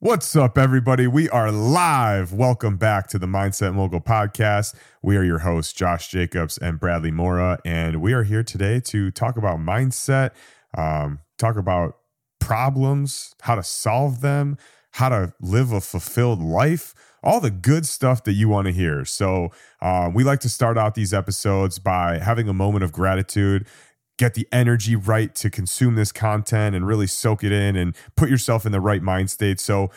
What's up, everybody? We are live. Welcome back to the Mindset Mogul podcast. We are your hosts, Josh Jacobs and Bradley Mora, and we are here today to talk about mindset, um, talk about problems, how to solve them, how to live a fulfilled life, all the good stuff that you want to hear. So, uh, we like to start out these episodes by having a moment of gratitude get the energy right to consume this content and really soak it in and put yourself in the right mind state. So,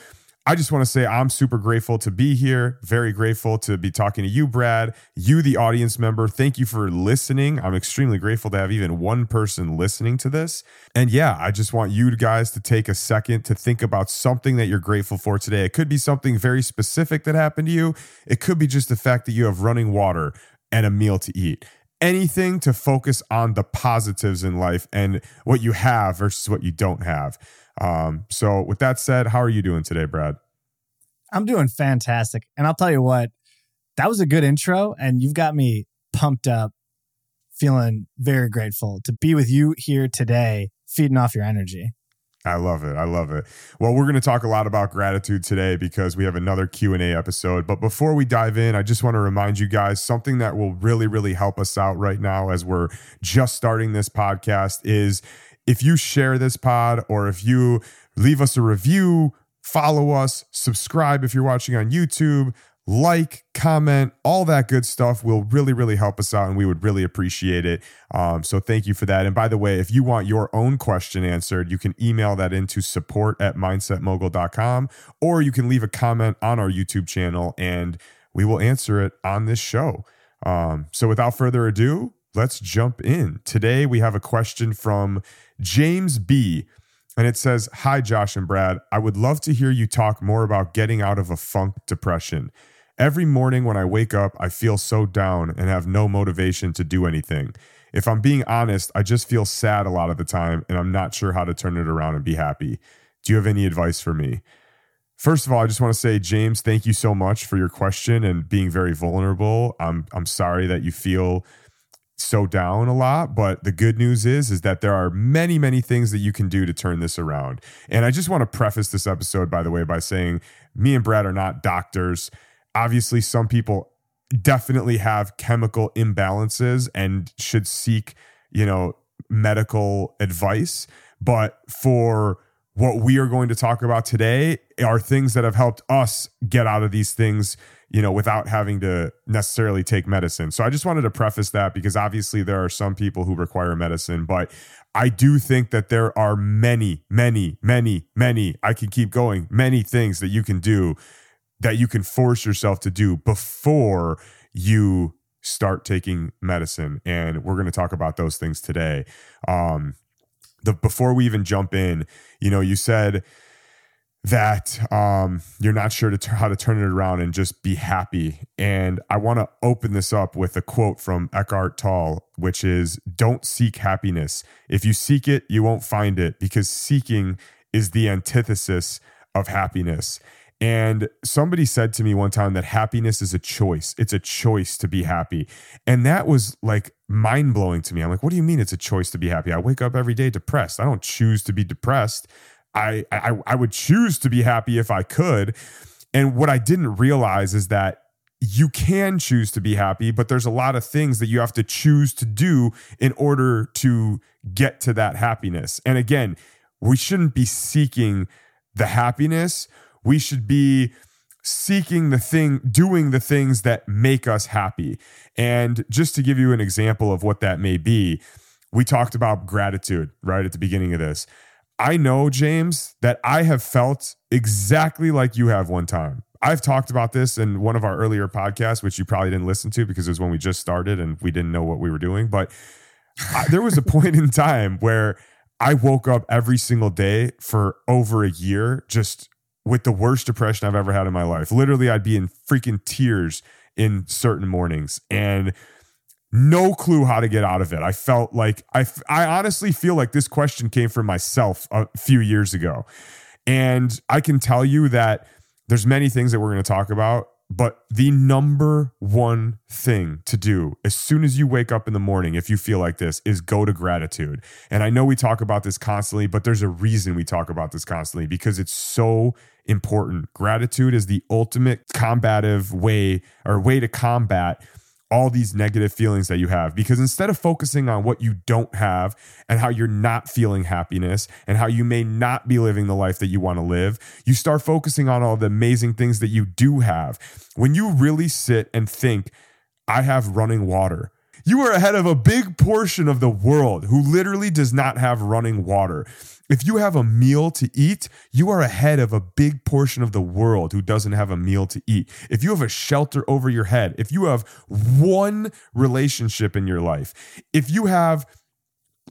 I just want to say I'm super grateful to be here. Very grateful to be talking to you, Brad. You, the audience member. Thank you for listening. I'm extremely grateful to have even one person listening to this. And yeah, I just want you guys to take a second to think about something that you're grateful for today. It could be something very specific that happened to you, it could be just the fact that you have running water and a meal to eat anything to focus on the positives in life and what you have versus what you don't have. Um, so, with that said, how are you doing today, Brad? I'm doing fantastic. And I'll tell you what, that was a good intro, and you've got me pumped up, feeling very grateful to be with you here today, feeding off your energy. I love it. I love it. Well, we're going to talk a lot about gratitude today because we have another Q&A episode. But before we dive in, I just want to remind you guys something that will really really help us out right now as we're just starting this podcast is if you share this pod or if you leave us a review, follow us, subscribe if you're watching on YouTube, like, comment, all that good stuff will really, really help us out and we would really appreciate it. Um, so thank you for that. And by the way, if you want your own question answered, you can email that into support at mindsetmogul.com or you can leave a comment on our YouTube channel and we will answer it on this show. Um, so without further ado, let's jump in. Today we have a question from James B. And it says, Hi, Josh and Brad. I would love to hear you talk more about getting out of a funk depression. Every morning when I wake up, I feel so down and have no motivation to do anything. If I'm being honest, I just feel sad a lot of the time and I'm not sure how to turn it around and be happy. Do you have any advice for me? First of all, I just want to say, James, thank you so much for your question and being very vulnerable. I'm I'm sorry that you feel so down a lot, but the good news is is that there are many many things that you can do to turn this around. And I just want to preface this episode by the way by saying me and Brad are not doctors obviously some people definitely have chemical imbalances and should seek, you know, medical advice. But for what we are going to talk about today are things that have helped us get out of these things, you know, without having to necessarily take medicine. So I just wanted to preface that because obviously there are some people who require medicine, but I do think that there are many, many, many, many, I can keep going, many things that you can do that you can force yourself to do before you start taking medicine. And we're going to talk about those things today. Um the before we even jump in you know you said that um you're not sure to t- how to turn it around and just be happy. And i want to open this up with a quote from Eckhart Tolle which is don't seek happiness. If you seek it you won't find it because seeking is the antithesis of happiness and somebody said to me one time that happiness is a choice. It's a choice to be happy. And that was like mind blowing to me. I'm like, what do you mean it's a choice to be happy? I wake up every day depressed. I don't choose to be depressed. I, I, I would choose to be happy if I could. And what I didn't realize is that you can choose to be happy, but there's a lot of things that you have to choose to do in order to get to that happiness. And again, we shouldn't be seeking the happiness we should be seeking the thing, doing the things that make us happy. And just to give you an example of what that may be, we talked about gratitude right at the beginning of this. I know, James, that I have felt exactly like you have one time. I've talked about this in one of our earlier podcasts, which you probably didn't listen to because it was when we just started and we didn't know what we were doing. But I, there was a point in time where I woke up every single day for over a year just with the worst depression I've ever had in my life. Literally, I'd be in freaking tears in certain mornings and no clue how to get out of it. I felt like I, I honestly feel like this question came from myself a few years ago. And I can tell you that there's many things that we're going to talk about But the number one thing to do as soon as you wake up in the morning, if you feel like this, is go to gratitude. And I know we talk about this constantly, but there's a reason we talk about this constantly because it's so important. Gratitude is the ultimate combative way or way to combat all these negative feelings that you have because instead of focusing on what you don't have and how you're not feeling happiness and how you may not be living the life that you want to live, you start focusing on all the amazing things that you do have. When you really sit and think, I have running water. You are ahead of a big portion of the world who literally does not have running water. If you have a meal to eat, you are ahead of a big portion of the world who doesn't have a meal to eat. If you have a shelter over your head, if you have one relationship in your life, if you have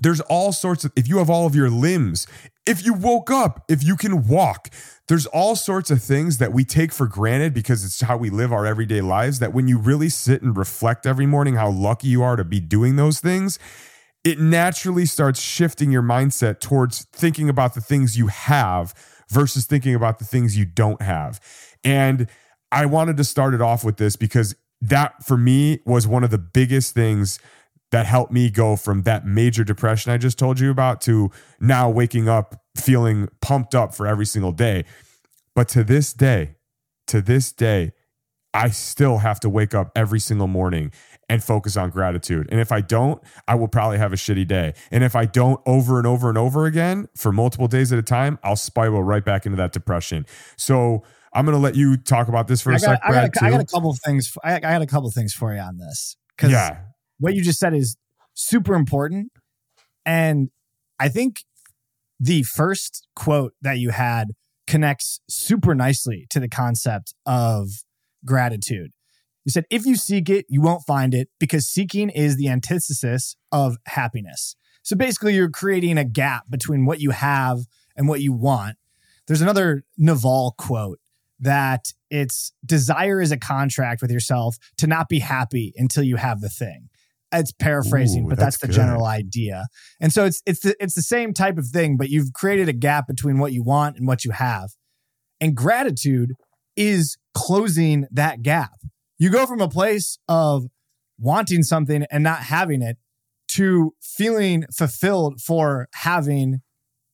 there's all sorts of if you have all of your limbs, if you woke up, if you can walk, there's all sorts of things that we take for granted because it's how we live our everyday lives that when you really sit and reflect every morning how lucky you are to be doing those things, it naturally starts shifting your mindset towards thinking about the things you have versus thinking about the things you don't have. And I wanted to start it off with this because that for me was one of the biggest things that helped me go from that major depression I just told you about to now waking up feeling pumped up for every single day. But to this day, to this day, I still have to wake up every single morning and focus on gratitude. And if I don't, I will probably have a shitty day. And if I don't over and over and over again for multiple days at a time, I'll spiral right back into that depression. So I'm going to let you talk about this for I a got, sec. I got, I got, a couple of things. I, I got a couple of things for you on this because yeah. what you just said is super important. And I think the first quote that you had connects super nicely to the concept of gratitude. You said, if you seek it, you won't find it because seeking is the antithesis of happiness. So basically, you're creating a gap between what you have and what you want. There's another Naval quote that it's desire is a contract with yourself to not be happy until you have the thing. It's paraphrasing, Ooh, but that's, that's the good. general idea. And so it's it's the, it's the same type of thing, but you've created a gap between what you want and what you have. And gratitude is closing that gap. You go from a place of wanting something and not having it to feeling fulfilled for having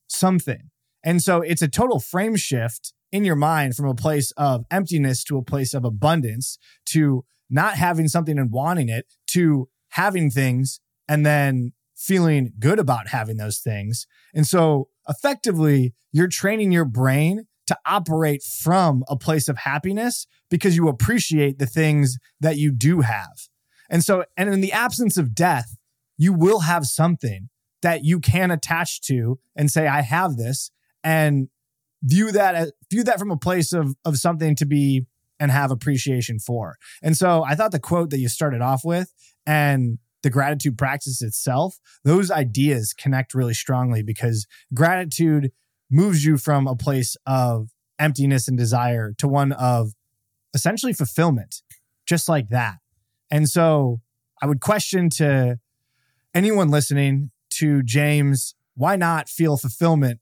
something. And so it's a total frame shift in your mind from a place of emptiness to a place of abundance to not having something and wanting it to having things and then feeling good about having those things. And so effectively, you're training your brain to operate from a place of happiness because you appreciate the things that you do have. And so, and in the absence of death, you will have something that you can attach to and say, I have this and view that as, view that from a place of, of something to be and have appreciation for. And so I thought the quote that you started off with and the gratitude practice itself, those ideas connect really strongly because gratitude moves you from a place of emptiness and desire to one of essentially fulfillment, just like that. And so I would question to anyone listening to James, why not feel fulfillment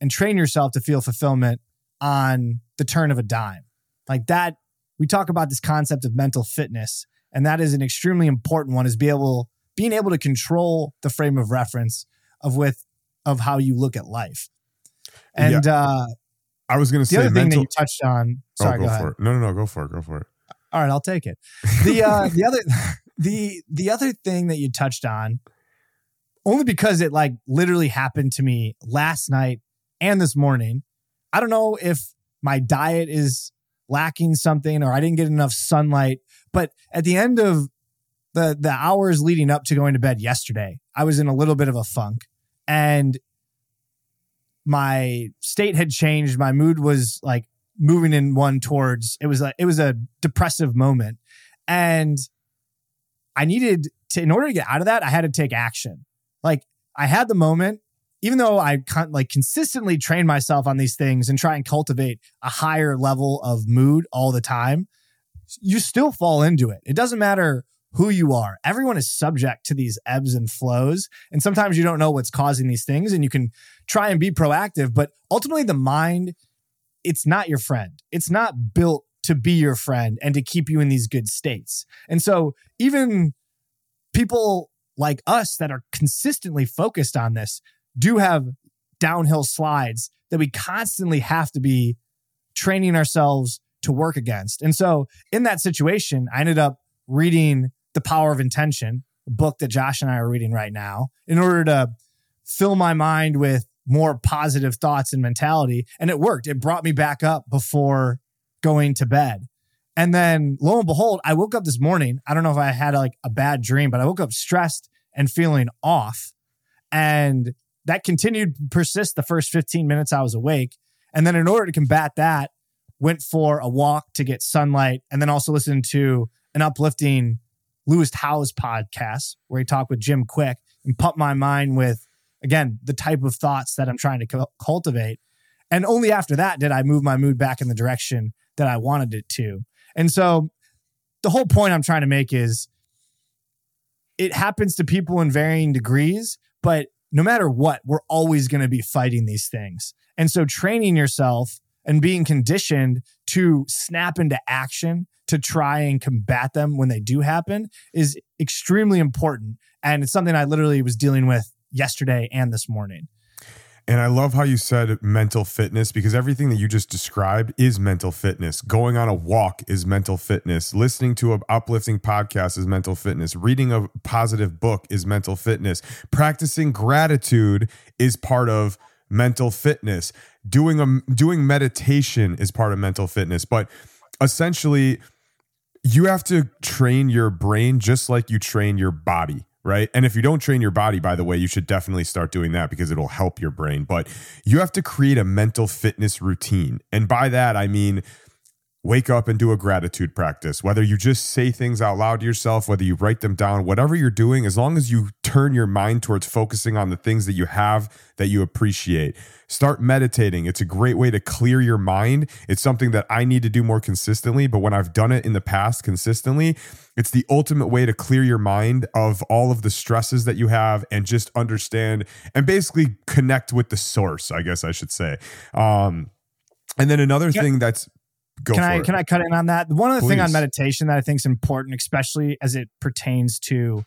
and train yourself to feel fulfillment on the turn of a dime? Like that, we talk about this concept of mental fitness, and that is an extremely important one is be able being able to control the frame of reference of with of how you look at life. And yeah. uh, I was going to say the other mental- thing that you touched on. Oh, sorry, oh, go, go. For it. No, no, no, go for it. Go for it. All right, I'll take it. The uh, the other the the other thing that you touched on, only because it like literally happened to me last night and this morning. I don't know if my diet is lacking something or I didn't get enough sunlight, but at the end of the the hours leading up to going to bed yesterday, I was in a little bit of a funk and my state had changed. My mood was like moving in one towards it was like it was a depressive moment. And I needed to in order to get out of that, I had to take action. Like I had the moment, even though I con- like consistently train myself on these things and try and cultivate a higher level of mood all the time, you still fall into it. It doesn't matter who you are. Everyone is subject to these ebbs and flows. And sometimes you don't know what's causing these things and you can try and be proactive, but ultimately the mind, it's not your friend. It's not built to be your friend and to keep you in these good states. And so even people like us that are consistently focused on this do have downhill slides that we constantly have to be training ourselves to work against. And so in that situation, I ended up reading The Power of Intention, a book that Josh and I are reading right now, in order to fill my mind with more positive thoughts and mentality. And it worked. It brought me back up before going to bed. And then lo and behold, I woke up this morning. I don't know if I had like a bad dream, but I woke up stressed and feeling off. And that continued to persist the first 15 minutes I was awake. And then in order to combat that, went for a walk to get sunlight and then also listened to an uplifting Lewis Howes podcast where he talked with Jim Kwik and pump my mind with again the type of thoughts that I'm trying to cultivate. And only after that did I move my mood back in the direction that I wanted it to. And so the whole point I'm trying to make is it happens to people in varying degrees, but no matter what, we're always going to be fighting these things. And so training yourself and being conditioned to snap into action to try and combat them when they do happen is extremely important. And it's something I literally was dealing with yesterday and this morning. And I love how you said mental fitness because everything that you just described is mental fitness. Going on a walk is mental fitness. Listening to an uplifting podcast is mental fitness. Reading a positive book is mental fitness. Practicing gratitude is part of mental fitness. Doing a doing meditation is part of mental fitness. But essentially, you have to train your brain just like you train your body right? And if you don't train your body, by the way, you should definitely start doing that because it'll help your brain. But you have to create a mental fitness routine. And by that, I mean, wake up and do a gratitude practice. Whether you just say things out loud to yourself, whether you write them down, whatever you're doing, as long as you turn your mind towards focusing on the things that you have that you appreciate. Start meditating. It's a great way to clear your mind. It's something that I need to do more consistently, but when I've done it in the past consistently, it's the ultimate way to clear your mind of all of the stresses that you have and just understand and basically connect with the source, I guess I should say. Um, and then another yeah. thing that's Go can I it. can I cut in on that? One of the thing on meditation that I think is important, especially as it pertains to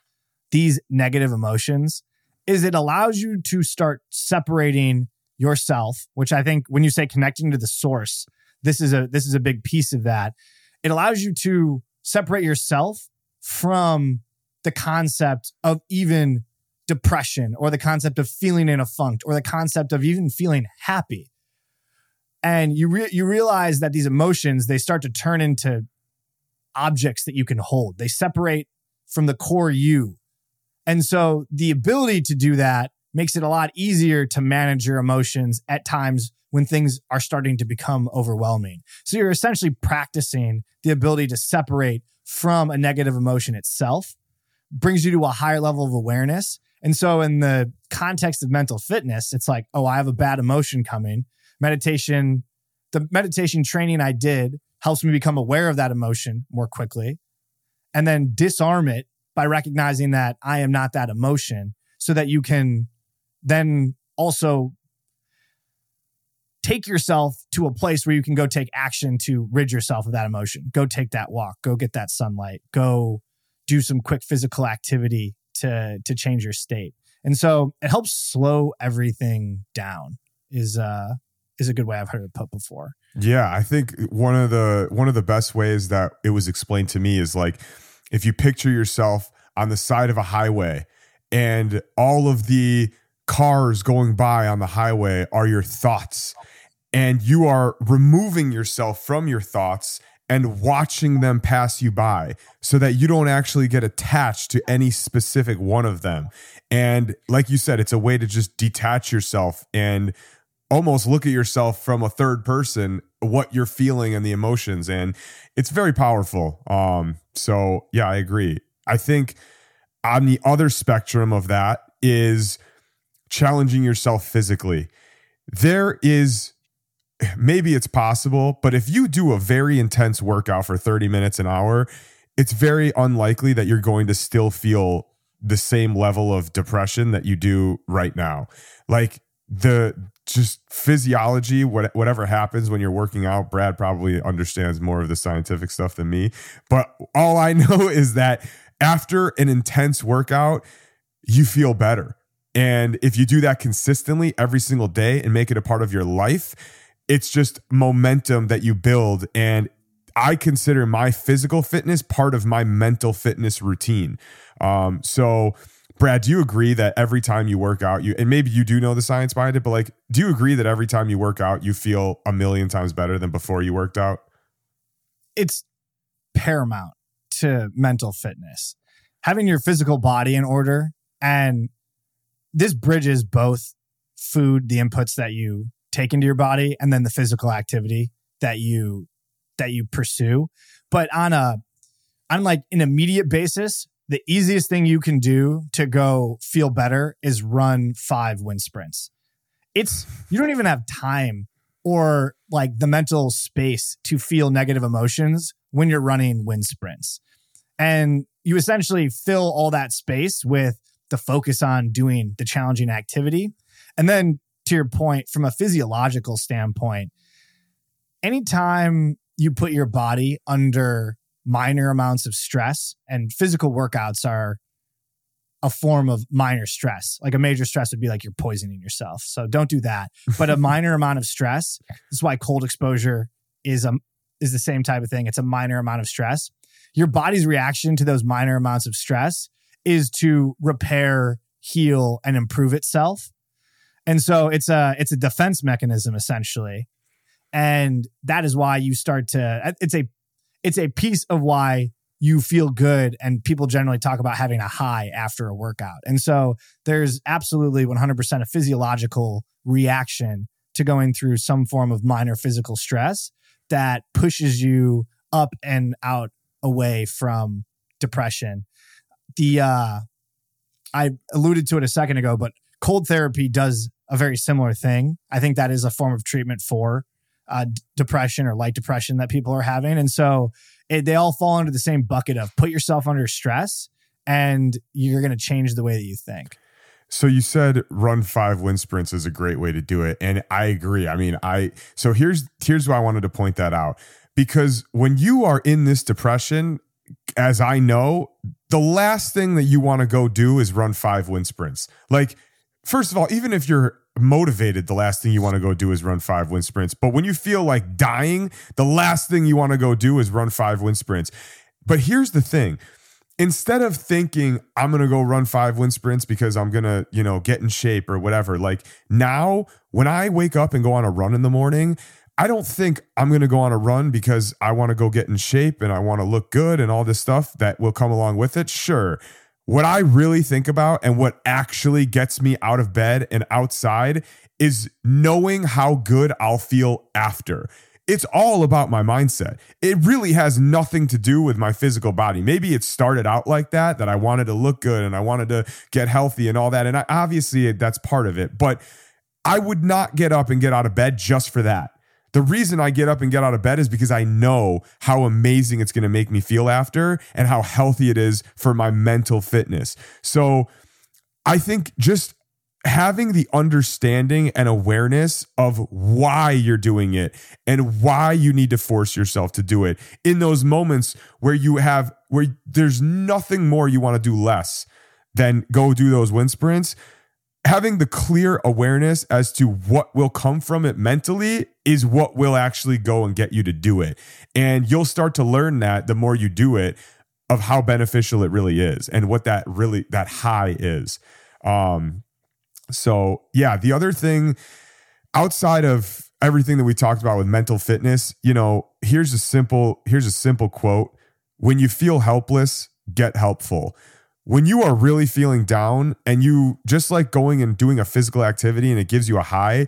these negative emotions, is it allows you to start separating yourself, which I think when you say connecting to the source, this is a this is a big piece of that. It allows you to separate yourself from the concept of even depression or the concept of feeling in a funk or the concept of even feeling happy and you re- you realize that these emotions they start to turn into objects that you can hold. They separate from the core you. And so the ability to do that makes it a lot easier to manage your emotions at times when things are starting to become overwhelming. So you're essentially practicing the ability to separate from a negative emotion itself. Brings you to a higher level of awareness. And so in the context of mental fitness it's like oh i have a bad emotion coming meditation, the meditation training I did helps me become aware of that emotion more quickly and then disarm it by recognizing that I am not that emotion so that you can then also take yourself to a place where you can go take action to rid yourself of that emotion. Go take that walk, go get that sunlight, go do some quick physical activity to to change your state. And so it helps slow everything down is uh is a good way I've heard it put before. Yeah, I think one of the one of the best ways that it was explained to me is like if you picture yourself on the side of a highway and all of the cars going by on the highway are your thoughts and you are removing yourself from your thoughts and watching them pass you by so that you don't actually get attached to any specific one of them. And like you said, it's a way to just detach yourself and almost look at yourself from a third person what you're feeling and the emotions and it's very powerful. Um so yeah i agree. I think on the other spectrum of that is challenging yourself physically. There is maybe it's possible but if you do a very intense workout for 30 minutes an hour it's very unlikely that you're going to still feel the same level of depression that you do right now. Like the just physiology, what, whatever happens when you're working out, Brad probably understands more of the scientific stuff than me. But all I know is that after an intense workout, you feel better. And if you do that consistently every single day and make it a part of your life, it's just momentum that you build. And I consider my physical fitness part of my mental fitness routine. Um, so, Brad, do you agree that every time you work out, you and maybe you do know the science behind it, but like, do you agree that every time you work out, you feel a million times better than before you worked out? It's paramount to mental fitness. Having your physical body in order and this bridges both food, the inputs that you take into your body, and then the physical activity that you that you pursue. But on a on like an immediate basis, the easiest thing you can do to go feel better is run five wind sprints. It's you don't even have time or like the mental space to feel negative emotions when you're running wind sprints. And you essentially fill all that space with the focus on doing the challenging activity. And then to your point, from a physiological standpoint, anytime you put your body under minor amounts of stress, and physical workouts are a form of minor stress. Like a major stress would be like you're poisoning yourself. So don't do that. But a minor amount of stress, this is why cold exposure is a is the same type of thing. It's a minor amount of stress. Your body's reaction to those minor amounts of stress is to repair, heal, and improve itself. And so it's a it's a defense mechanism essentially. And that is why you start to it's a it's a piece of why you feel good and people generally talk about having a high after a workout. And so there's absolutely 100% a physiological reaction to going through some form of minor physical stress that pushes you up and out away from depression the uh, I alluded to it a second ago, but cold therapy does a very similar thing. I think that is a form of treatment for uh, depression or light depression that people are having, and so it, they all fall under the same bucket of put yourself under stress, and you're going to change the way that you think. So you said run five wind sprints is a great way to do it, and I agree. I mean, I so here's here's why I wanted to point that out because when you are in this depression, as I know, the last thing that you want to go do is run five wind sprints. Like, first of all, even if you're motivated, the last thing you want to go do is run five wind sprints. But when you feel like dying, the last thing you want to go do is run five wind sprints. But here's the thing instead of thinking I'm going to go run five wind sprints because I'm going to, you know, get in shape or whatever, like now when I wake up and go on a run in the morning, I don't think I'm going to go on a run because I want to go get in shape and I want to look good and all this stuff that will come along with it. Sure. What I really think about and what actually gets me out of bed and outside is knowing how good I'll feel after. It's all about my mindset. It really has nothing to do with my physical body. Maybe it started out like that, that I wanted to look good and I wanted to get healthy and all that. And I, obviously, that's part of it. But I would not get up and get out of bed just for that. The reason I get up and get out of bed is because I know how amazing it's going to make me feel after and how healthy it is for my mental fitness. So I think just having the understanding and awareness of why you're doing it and why you need to force yourself to do it in those moments where you have where there's nothing more you want to do less than go do those wind sprints having the clear awareness as to what will come from it mentally is what will actually go and get you to do it. And you'll start to learn that the more you do it of how beneficial it really is and what that really that high is. Um so yeah, the other thing outside of everything that we talked about with mental fitness, you know, here's a simple here's a simple quote. When you feel helpless, get helpful when you are really feeling down and you just like going and doing a physical activity and it gives you a high,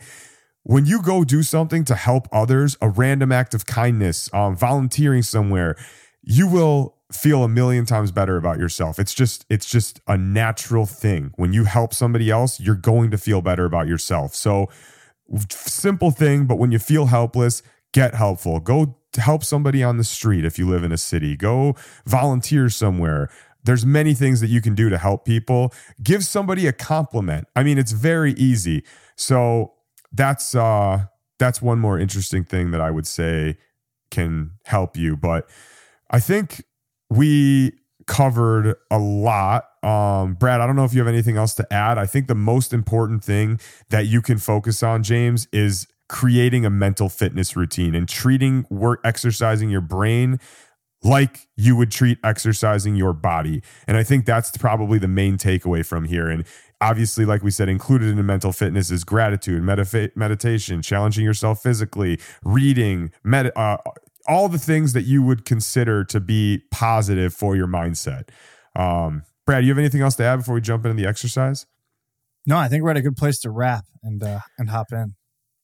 when you go do something to help others, a random act of kindness, um, volunteering somewhere, you will feel a million times better about yourself. It's just it's just a natural thing. When you help somebody else, you're going to feel better about yourself. So simple thing, but when you feel helpless, get helpful. Go help somebody on the street if you live in a city. Go volunteer somewhere. There's many things that you can do to help people. Give somebody a compliment. I mean, it's very easy. So that's uh that's one more interesting thing that I would say can help you. But I think we covered a lot. Um, Brad, I don't know if you have anything else to add. I think the most important thing that you can focus on, James, is creating a mental fitness routine and treating work exercising your brain like you would treat exercising your body. And I think that's probably the main takeaway from here. And obviously, like we said, included in mental fitness is gratitude, medita- meditation, challenging yourself physically, reading, med- uh, all the things that you would consider to be positive for your mindset. Um, Brad, do you have anything else to add before we jump into the exercise? No, I think we're at a good place to wrap and uh, and hop in.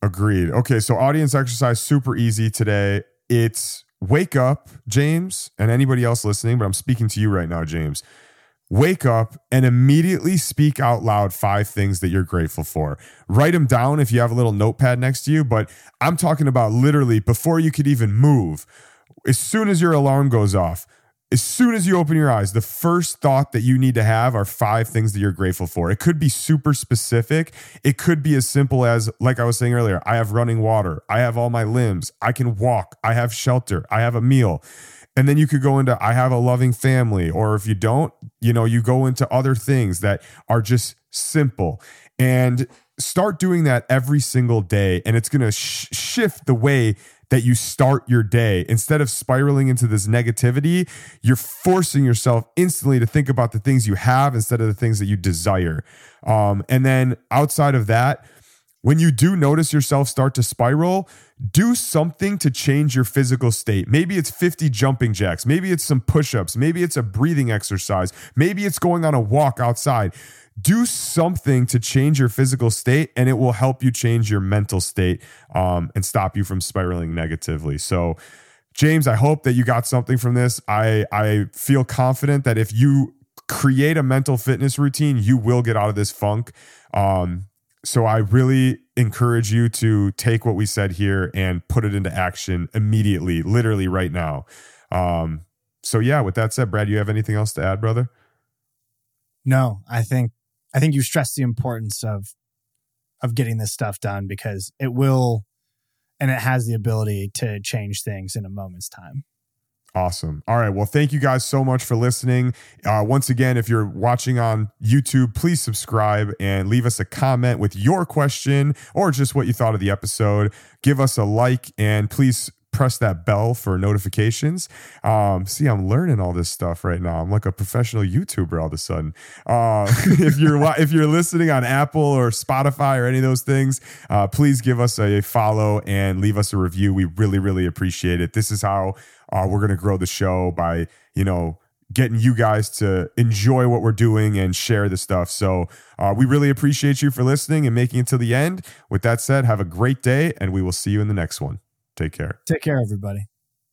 Agreed. Okay, so audience exercise super easy today. It's wake up, James, and anybody else listening, but I'm speaking to you right now, James. Wake up and immediately speak out loud five things that you're grateful for. Write them down if you have a little notepad next to you, but I'm talking about literally before you could even move. As soon as your alarm goes off, as soon as you open your eyes, the first thought that you need to have are five things that you're grateful for. It could be super specific. It could be as simple as, like I was saying earlier, I have running water. I have all my limbs. I can walk. I have shelter. I have a meal. And then you could go into, I have a loving family. Or if you don't, you know, you go into other things that are just simple and start doing that every single day. And it's going to sh- shift the way that you start your day. Instead of spiraling into this negativity, you're forcing yourself instantly to think about the things you have instead of the things that you desire. Um, and then outside of that, when you do notice yourself start to spiral, do something to change your physical state. Maybe it's 50 jumping jacks. Maybe it's some push ups. Maybe it's a breathing exercise. Maybe it's going on a walk outside do something to change your physical state and it will help you change your mental state um, and stop you from spiraling negatively. So james i hope that you got something from this. I i feel confident that if you create a mental fitness routine you will get out of this funk. Um, so i really encourage you to take what we said here and put it into action immediately literally right now. Um, so yeah with that said brad do you have anything else to add brother? No, I think I think you stress the importance of of getting this stuff done because it will and it has the ability to change things in a moment's time. Awesome. All right. Well, thank you guys so much for listening. Uh, once again, if you're watching on YouTube, please subscribe and leave us a comment with your question or just what you thought of the episode. Give us a like and please press that bell for notifications. Um, see, I'm learning all this stuff right now. I'm like a professional YouTuber all of a sudden. Uh, if you're if you're listening on Apple or Spotify or any of those things, uh, please give us a follow and leave us a review. We really, really appreciate it. This is how uh, we're going to grow the show by you know getting you guys to enjoy what we're doing and share the stuff. So uh, we really appreciate you for listening and making it to the end. With that said, have a great day, and we will see you in the next one. Take care. Take care, everybody.